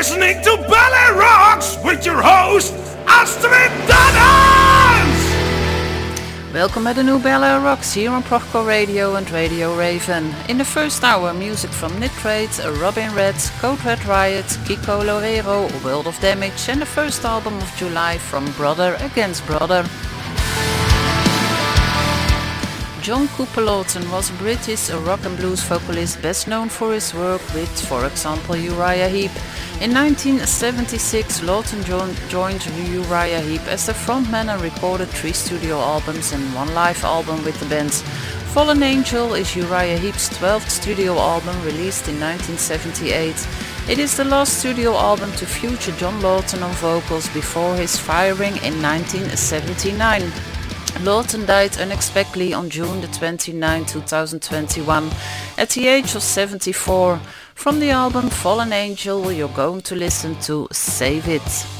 Listening to Ballet Rocks with your host, Astrid Danners! Welcome bij de new Ballet Rocks here on Prochco Radio and Radio Raven. In the first hour, music from Nitrate, Robin Red, Code Red Riot, Kiko Loureiro, World of Damage, and the first album of July from Brother Against Brother. John Cooper Lawton was a British rock and blues vocalist best known for his work with, for example, Uriah Heep. In 1976, Lawton joined Uriah Heep as the frontman and recorded three studio albums and one live album with the band. Fallen Angel is Uriah Heep's 12th studio album released in 1978. It is the last studio album to feature John Lawton on vocals before his firing in 1979. Lawton died unexpectedly on June 29, 2021, at the age of 74. From the album Fallen Angel, you're going to listen to Save It.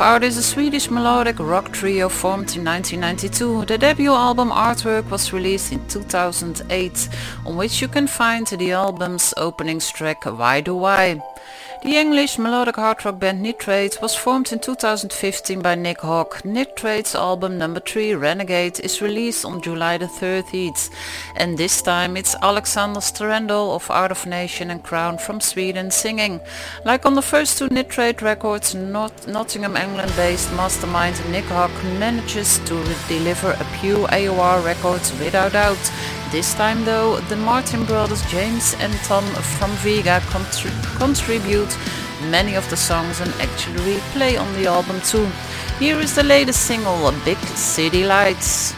Art is a Swedish melodic rock trio formed in 1992. The debut album Artwork was released in 2008, on which you can find the album's opening track Why Do I? The English melodic hard rock band Nitrate was formed in 2015 by Nick Hogg. Nitrate's album number 3 Renegade is released on July the 30th and this time it's Alexander Strandell of Art of Nation and Crowne from Sweden singing. Like on the first two Nitrate records, Not- Nottingham England based mastermind Nick Hogg manages to deliver a pure AOR record without doubt. This time though, the Martin brothers James and Tom from Vega contri- contribute many of the songs and actually play on the album too. Here is the latest single, Big City Lights.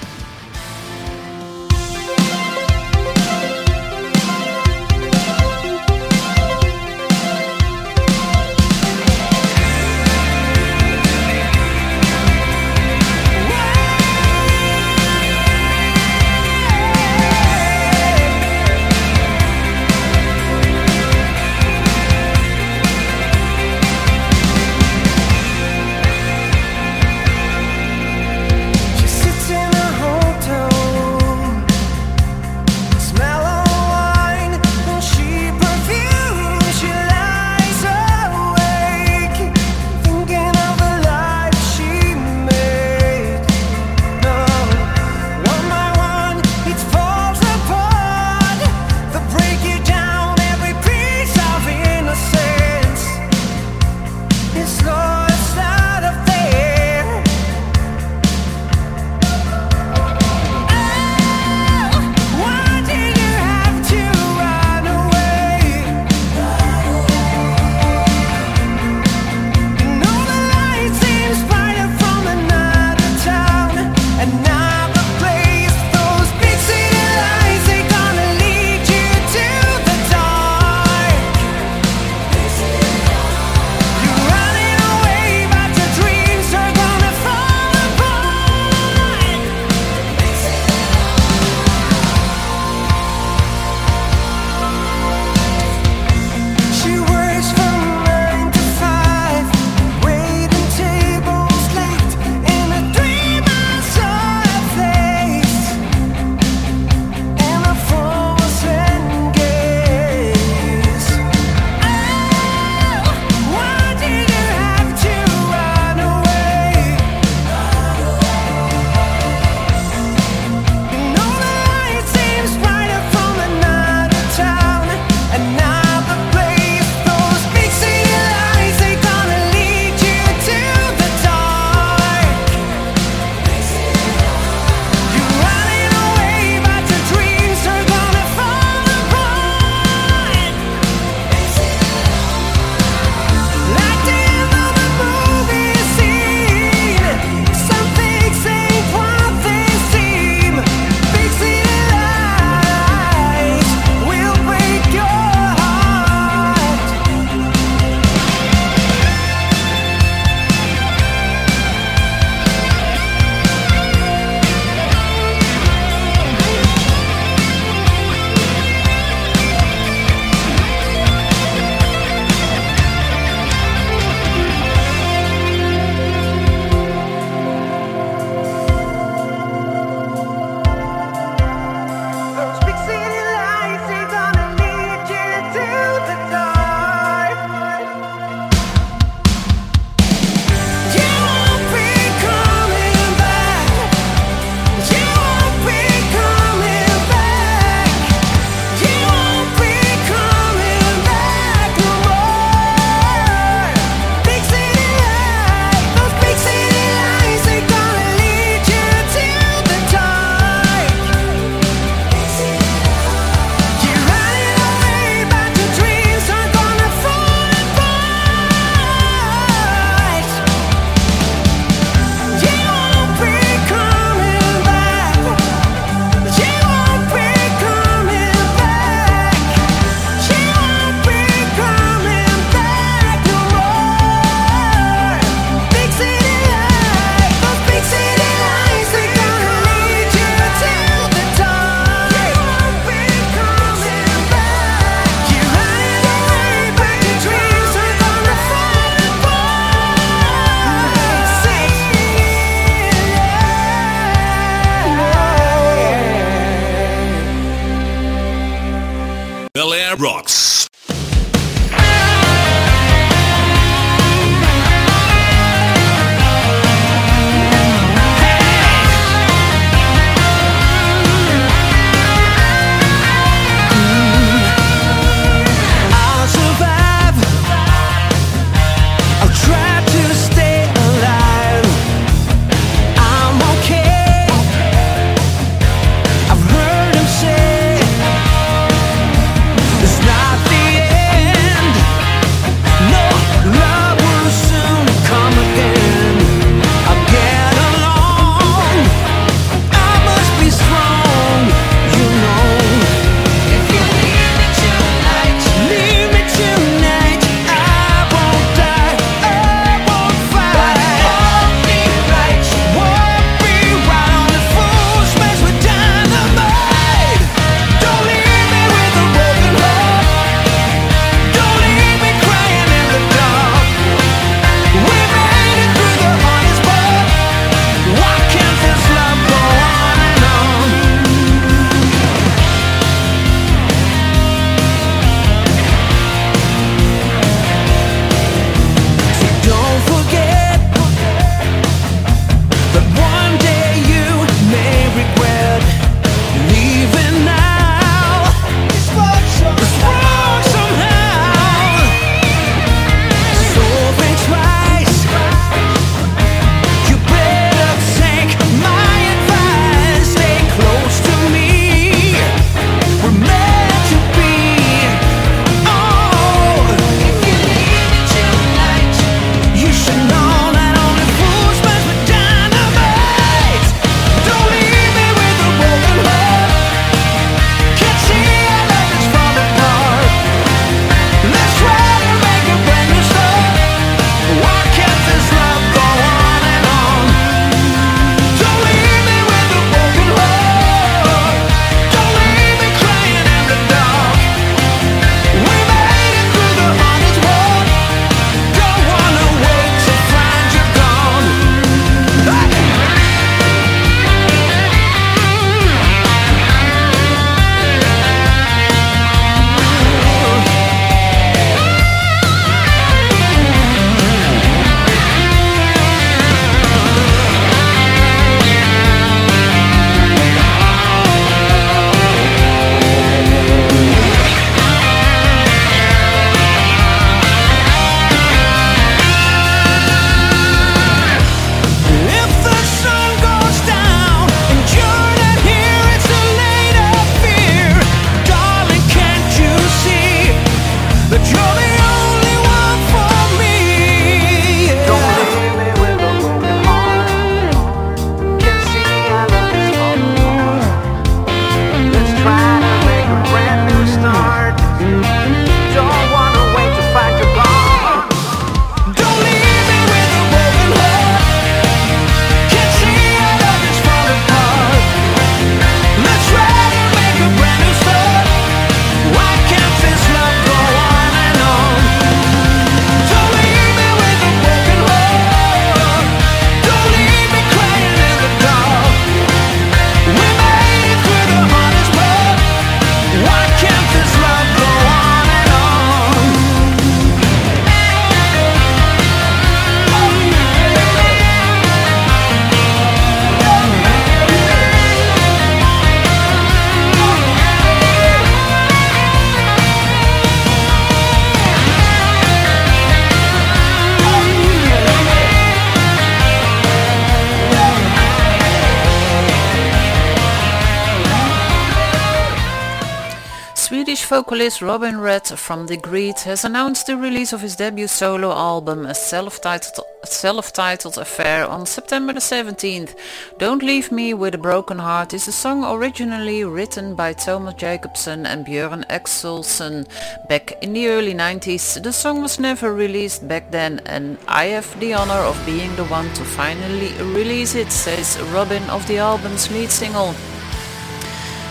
Vocalist Robin Redd from The Greed has announced the release of his debut solo album, a self-titled, self-titled affair, on September the 17th. Don't Leave Me With a Broken Heart is a song originally written by Thomas Jacobson and Björn Axelsen back in the early 90s. The song was never released back then and I have the honor of being the one to finally release it, says Robin of the album's lead single.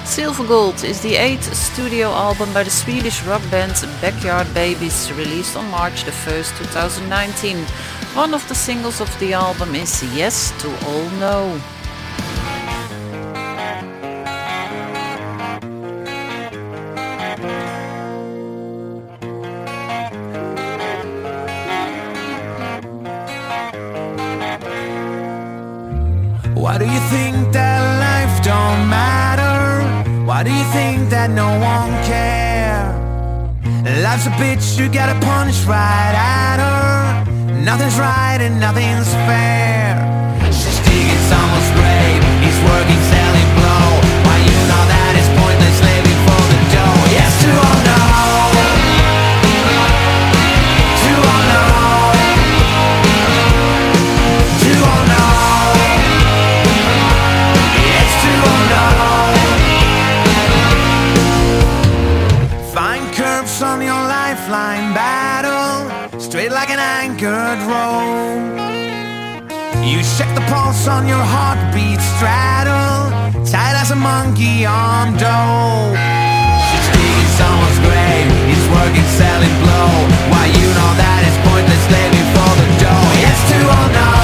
Silver Gold is the eighth studio album by the Swedish rock band Backyard Babies, released on March 1st, 2019. One of the singles of the album is Yes to All No. Do you think that no one care? Life's a bitch, you gotta punch right at her. Nothing's right and nothing's fair. She's digging someone's grave, he's working selling blow. Why you know that it's pointless living for the dough? Yes to all no. Check the pulse on your heartbeat straddle, tight as a monkey on dope. She's digging someone's grave, he's working selling blow. Why you know that it's pointless living for the dough? Yes to all no.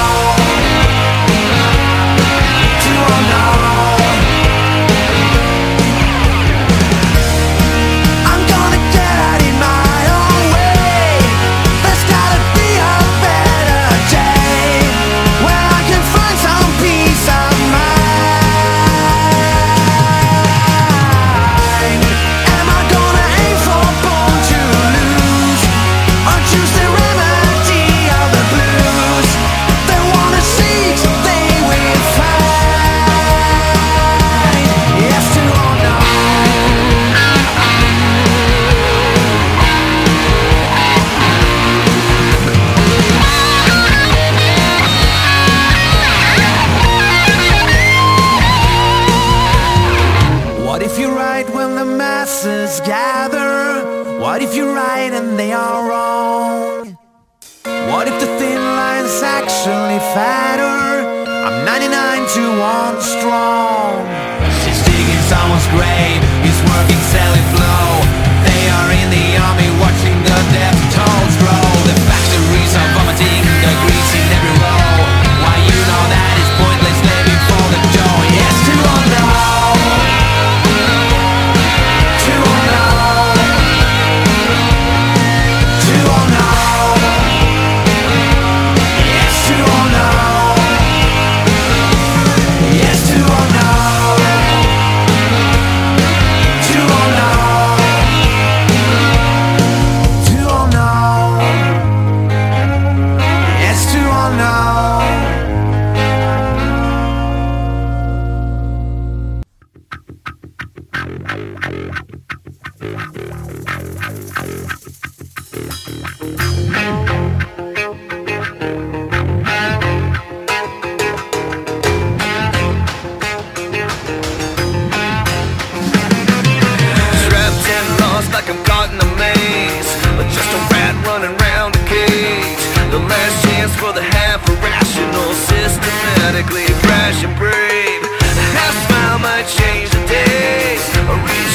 Crash and brave A smile might change the days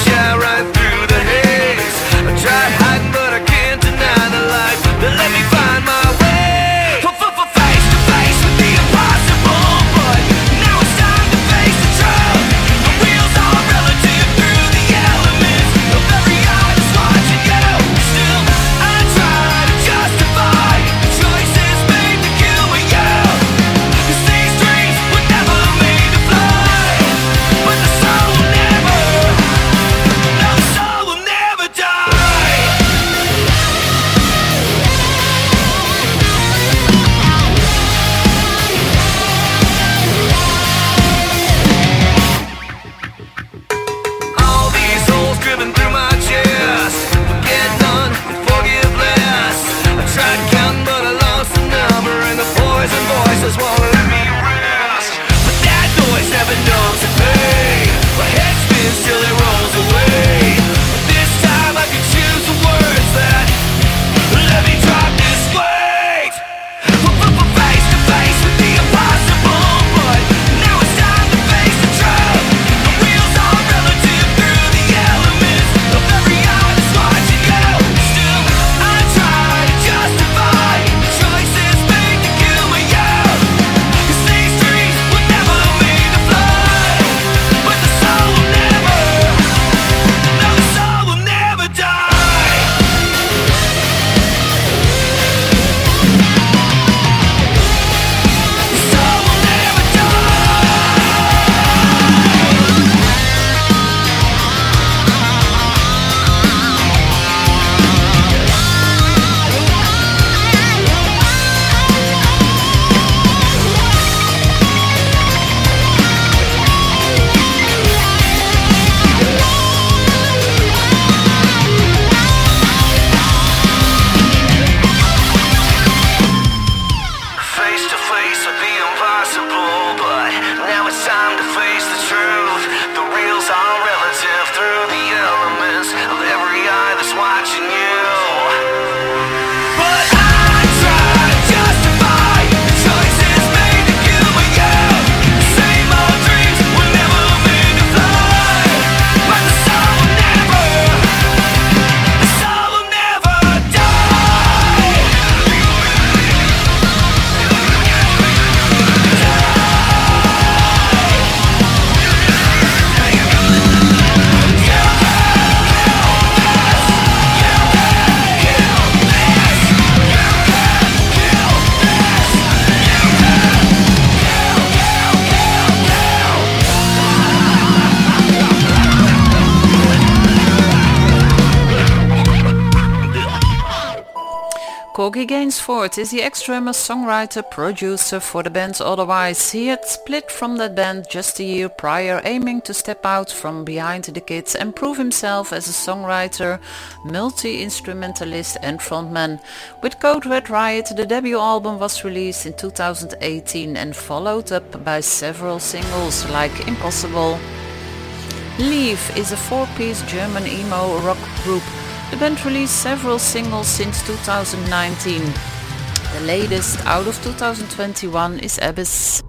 Is the ex-drummer, songwriter, producer for the band Otherwise. He had split from that band just a year prior, aiming to step out from behind the kids and prove himself as a songwriter, multi-instrumentalist and frontman. With Code Red Riot, the debut album was released in 2018 and followed up by several singles like Impossible. Leave is a four-piece German emo rock group the band released several singles since 2019. The latest out of 2021 is Abyss.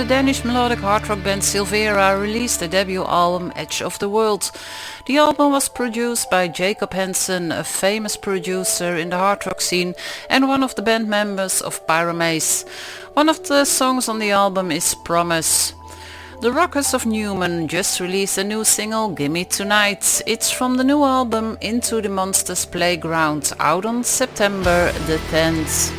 The Danish melodic hard rock band Silvera released their debut album Edge of the World. The album was produced by Jacob Hansen, a famous producer in the hard rock scene and one of the band members of Pyramaze. One of the songs on the album is Promise. The Rockers of Newman just released a new single, Gimme Tonight. It's from the new album Into the Monsters Playground, out on September the 10th.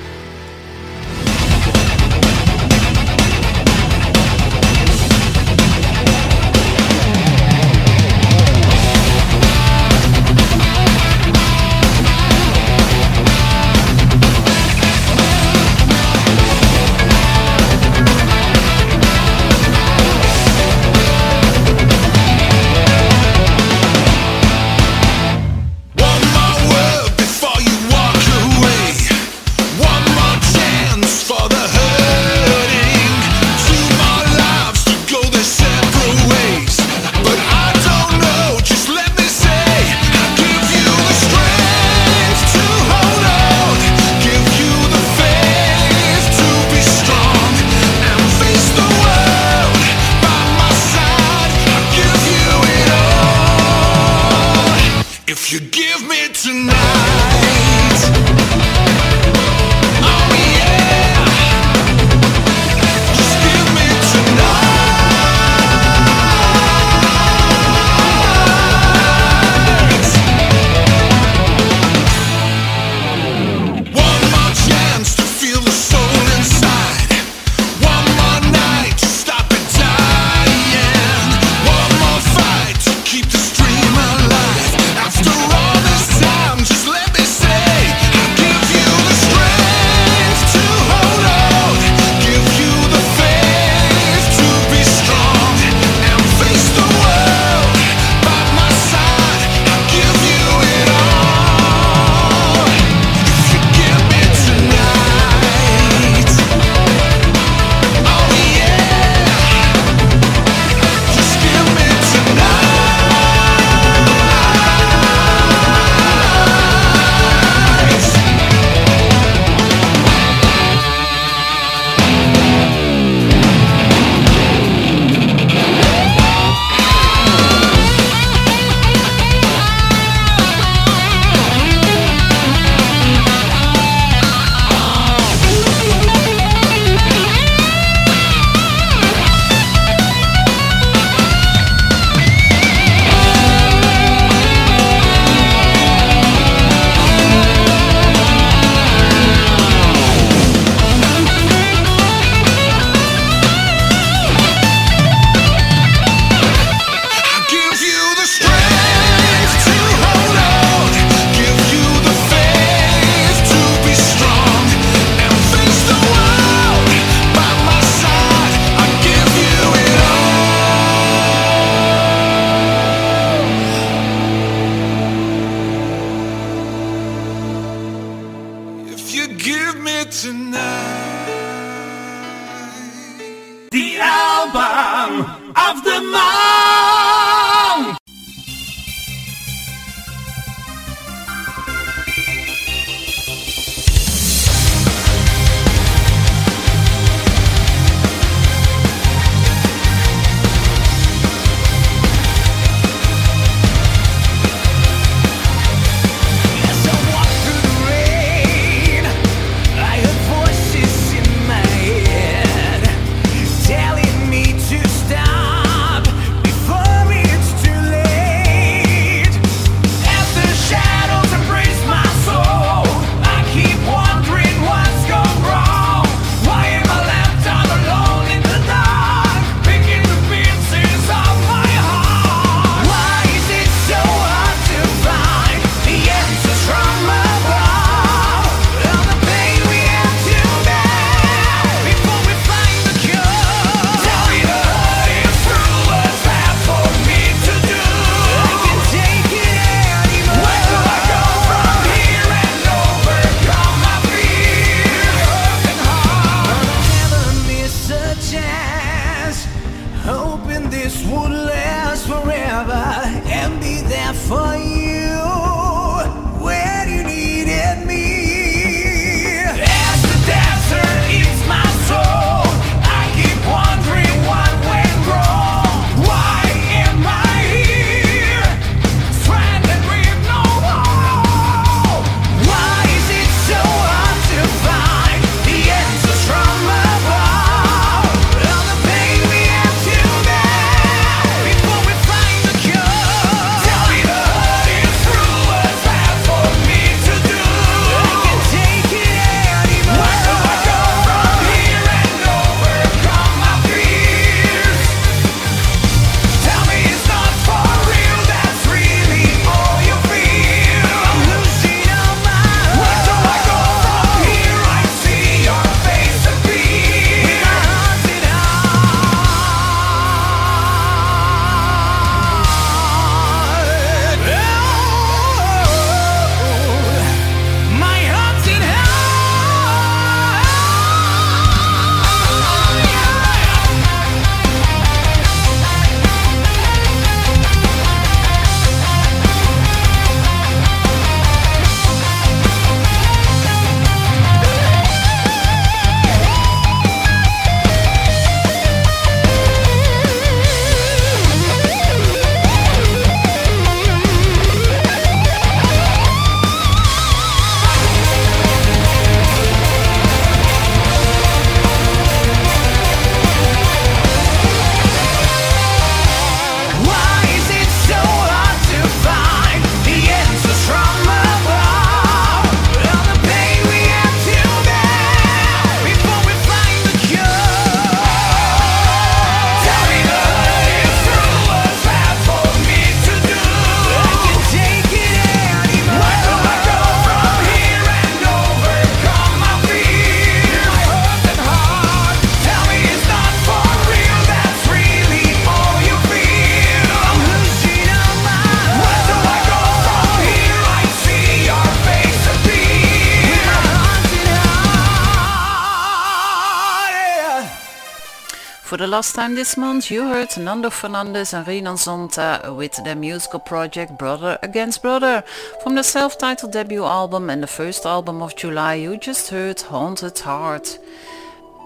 The last time this month you heard Nando Fernandes and Renan Zonta with their musical project Brother Against Brother. From the self-titled debut album and the first album of July you just heard Haunted Heart.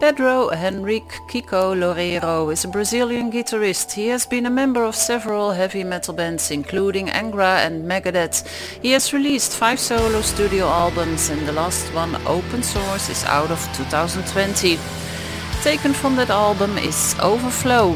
Pedro Henrique Kiko Loureiro is a Brazilian guitarist. He has been a member of several heavy metal bands including Angra and Megadeth. He has released five solo studio albums and the last one, Open Source, is out of 2020. Taken from that album is Overflow.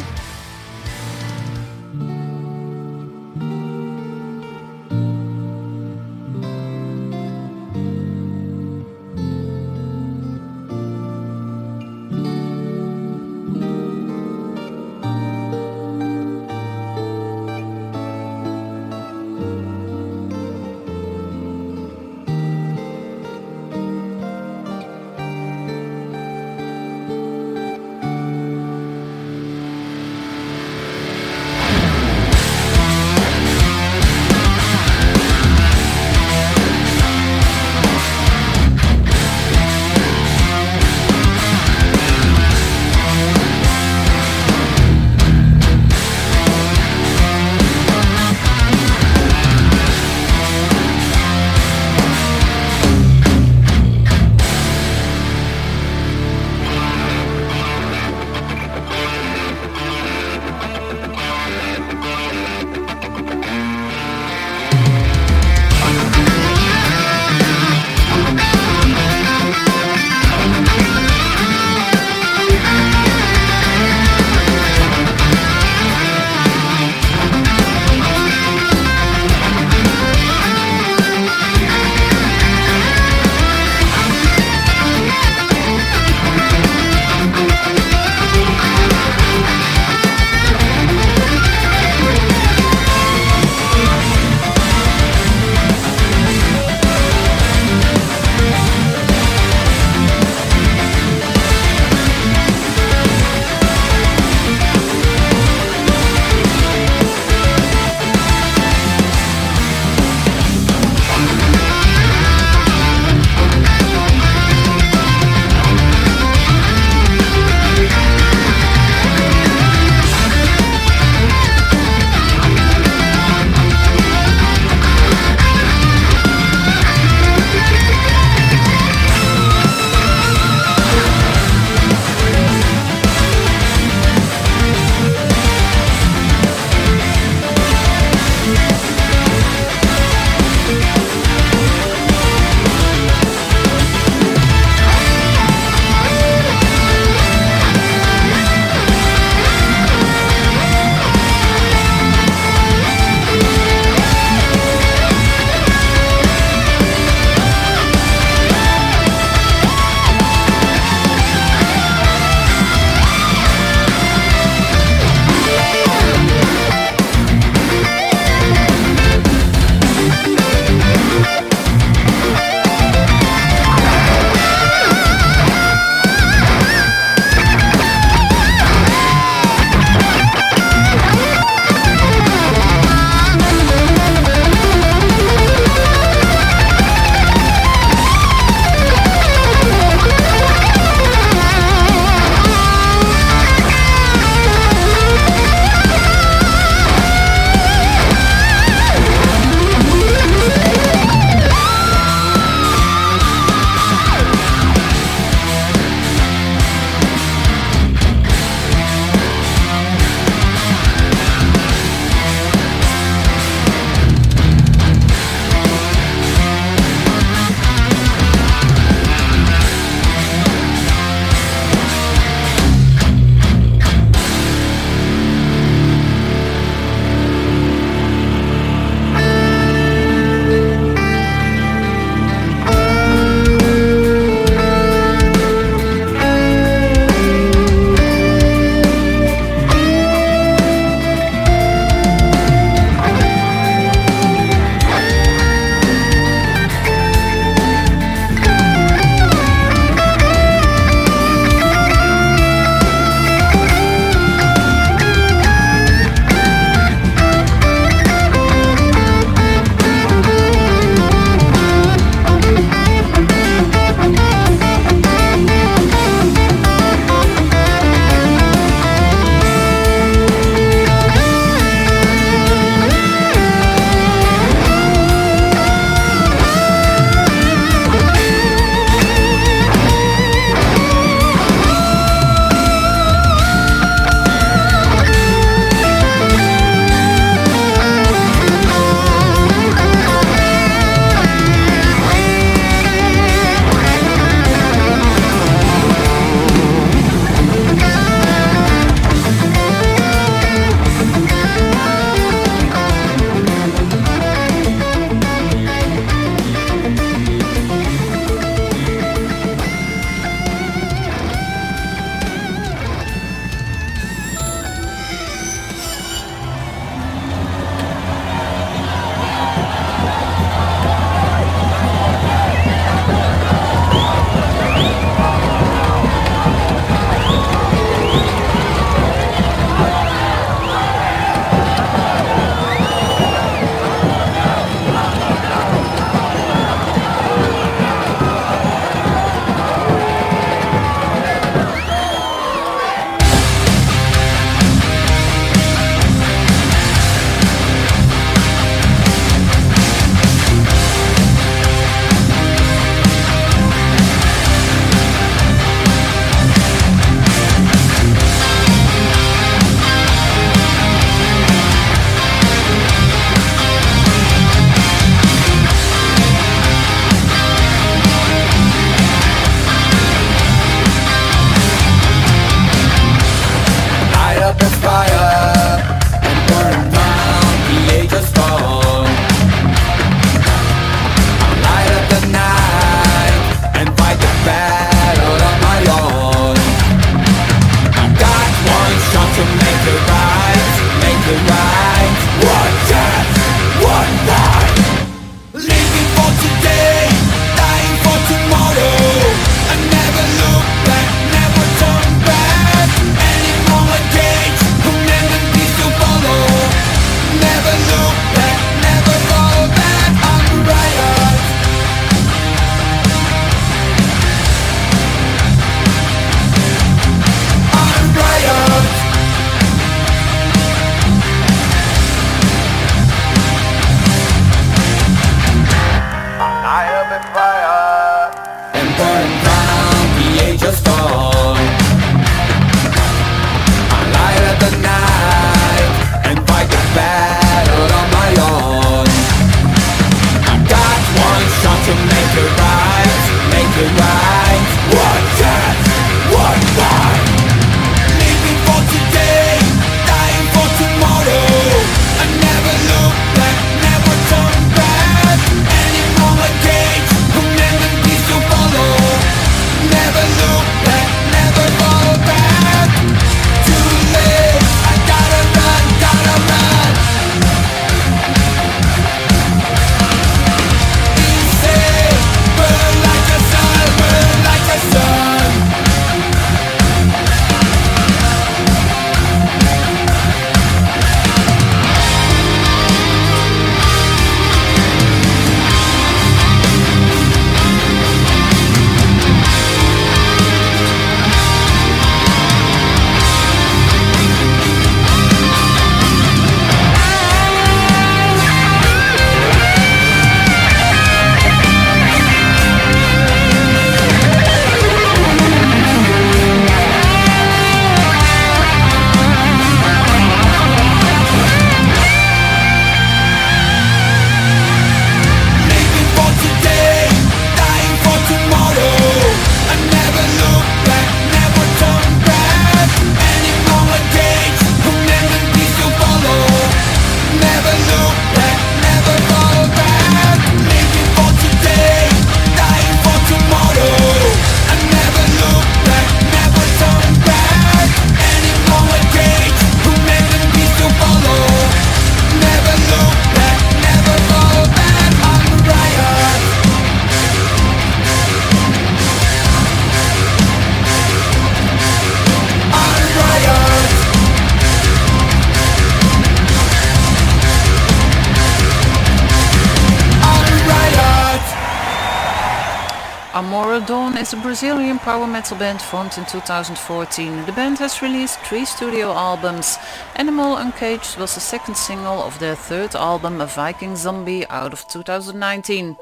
Metal band formed in 2014. The band has released three studio albums. Animal Uncaged was the second single of their third album, A Viking Zombie, out of 2019.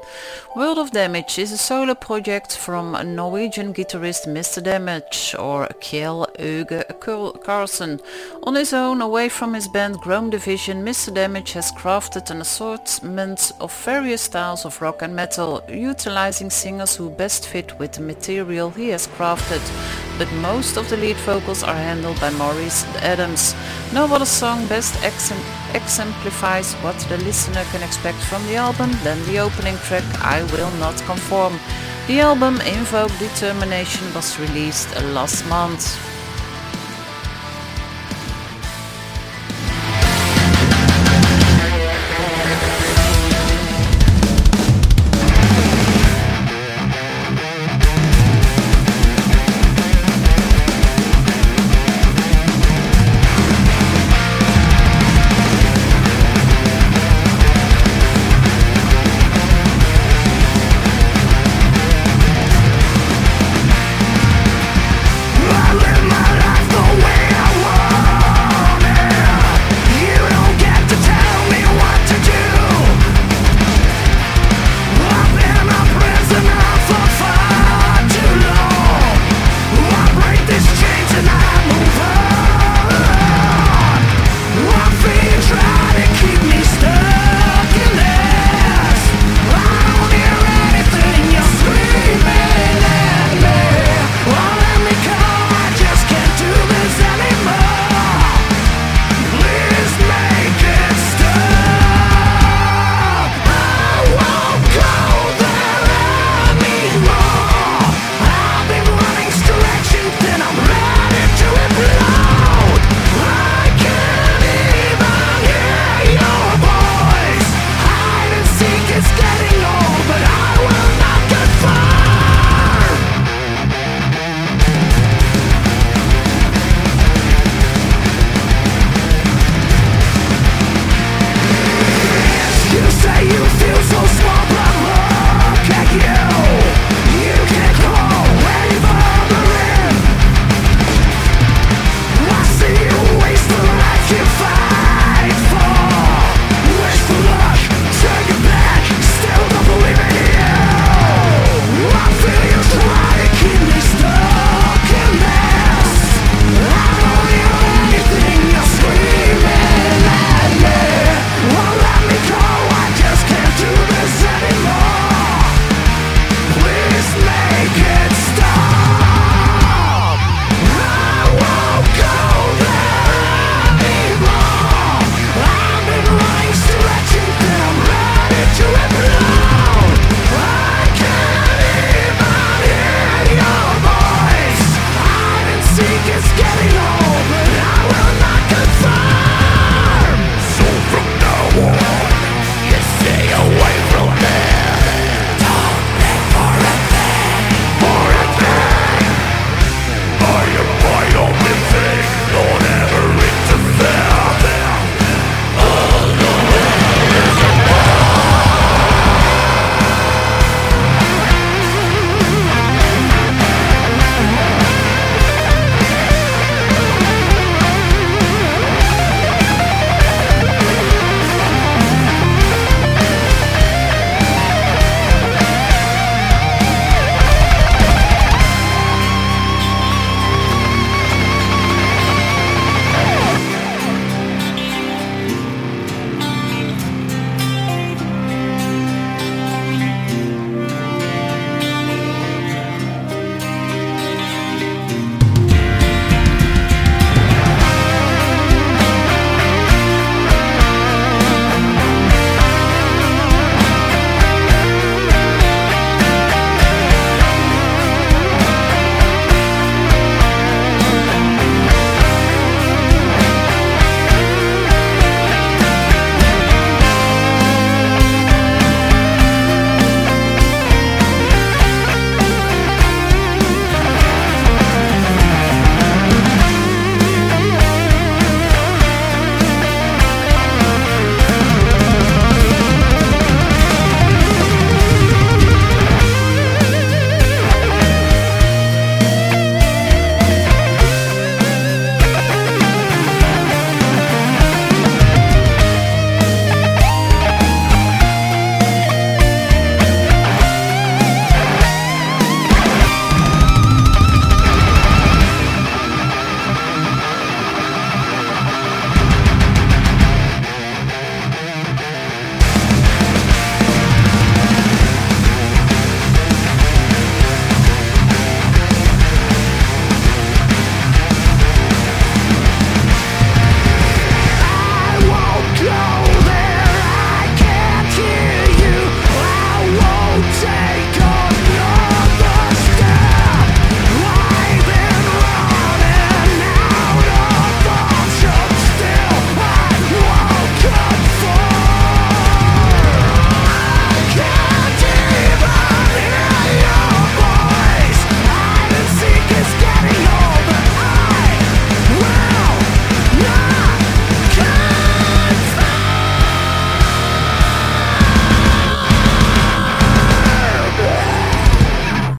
World of Damage is a solo project from Norwegian guitarist Mr. Damage, or Kjell Øge Carlsen. On his own, away from his band Chrome Division, Mr. Damage has crafted an assortment of various styles of rock and metal, utilizing singers who best fit with the material he has crafted, but most of the lead vocals are handled by Maurice Adams. No other song best exemplifies what the listener can expect from the album than the opening track I Will Not Conform. The album Invoke Determination was released last month.